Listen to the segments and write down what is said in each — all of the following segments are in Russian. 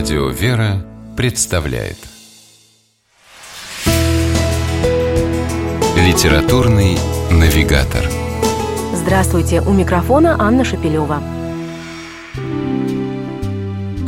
Радио «Вера» представляет Литературный навигатор Здравствуйте, у микрофона Анна Шапилева.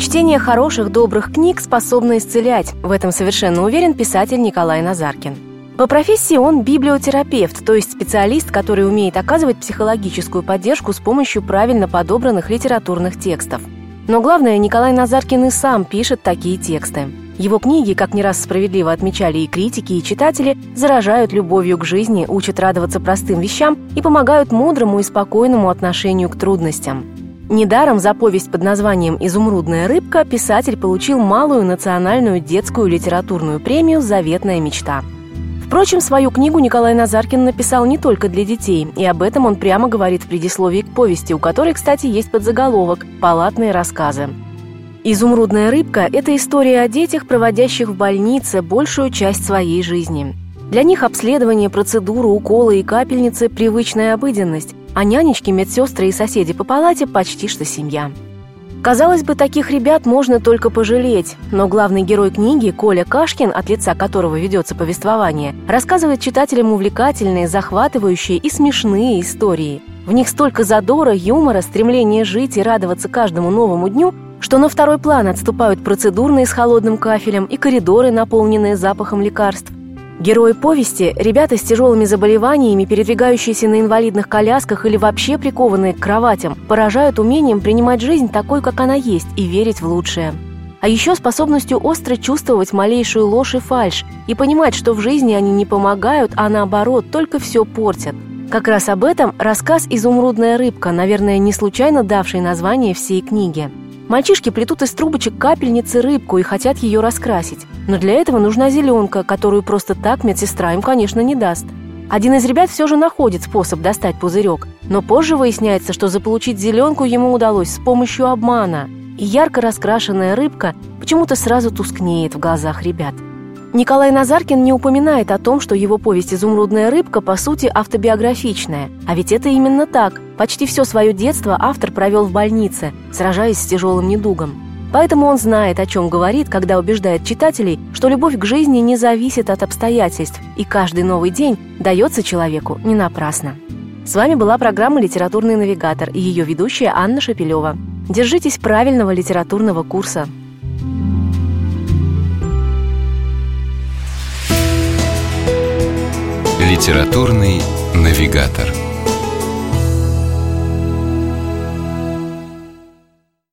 Чтение хороших, добрых книг способно исцелять. В этом совершенно уверен писатель Николай Назаркин. По профессии он библиотерапевт, то есть специалист, который умеет оказывать психологическую поддержку с помощью правильно подобранных литературных текстов. Но главное, Николай Назаркин и сам пишет такие тексты. Его книги, как не раз справедливо отмечали и критики, и читатели, заражают любовью к жизни, учат радоваться простым вещам и помогают мудрому и спокойному отношению к трудностям. Недаром за повесть под названием «Изумрудная рыбка» писатель получил малую национальную детскую литературную премию «Заветная мечта». Впрочем, свою книгу Николай Назаркин написал не только для детей, и об этом он прямо говорит в предисловии к повести, у которой, кстати, есть подзаголовок «Палатные рассказы». «Изумрудная рыбка» — это история о детях, проводящих в больнице большую часть своей жизни. Для них обследование, процедуры, уколы и капельницы – привычная обыденность, а нянечки, медсестры и соседи по палате почти что семья. Казалось бы, таких ребят можно только пожалеть, но главный герой книги, Коля Кашкин, от лица которого ведется повествование, рассказывает читателям увлекательные, захватывающие и смешные истории. В них столько задора, юмора, стремления жить и радоваться каждому новому дню, что на второй план отступают процедурные с холодным кафелем и коридоры, наполненные запахом лекарств. Герои повести – ребята с тяжелыми заболеваниями, передвигающиеся на инвалидных колясках или вообще прикованные к кроватям, поражают умением принимать жизнь такой, как она есть, и верить в лучшее. А еще способностью остро чувствовать малейшую ложь и фальшь и понимать, что в жизни они не помогают, а наоборот, только все портят. Как раз об этом рассказ «Изумрудная рыбка», наверное, не случайно давший название всей книге. Мальчишки плетут из трубочек капельницы рыбку и хотят ее раскрасить. Но для этого нужна зеленка, которую просто так медсестра им, конечно, не даст. Один из ребят все же находит способ достать пузырек, но позже выясняется, что заполучить зеленку ему удалось с помощью обмана. И ярко раскрашенная рыбка почему-то сразу тускнеет в глазах ребят. Николай Назаркин не упоминает о том, что его повесть «Изумрудная рыбка» по сути автобиографичная. А ведь это именно так. Почти все свое детство автор провел в больнице, сражаясь с тяжелым недугом. Поэтому он знает, о чем говорит, когда убеждает читателей, что любовь к жизни не зависит от обстоятельств, и каждый новый день дается человеку не напрасно. С вами была программа «Литературный навигатор» и ее ведущая Анна Шапилева. Держитесь правильного литературного курса. Литературный навигатор.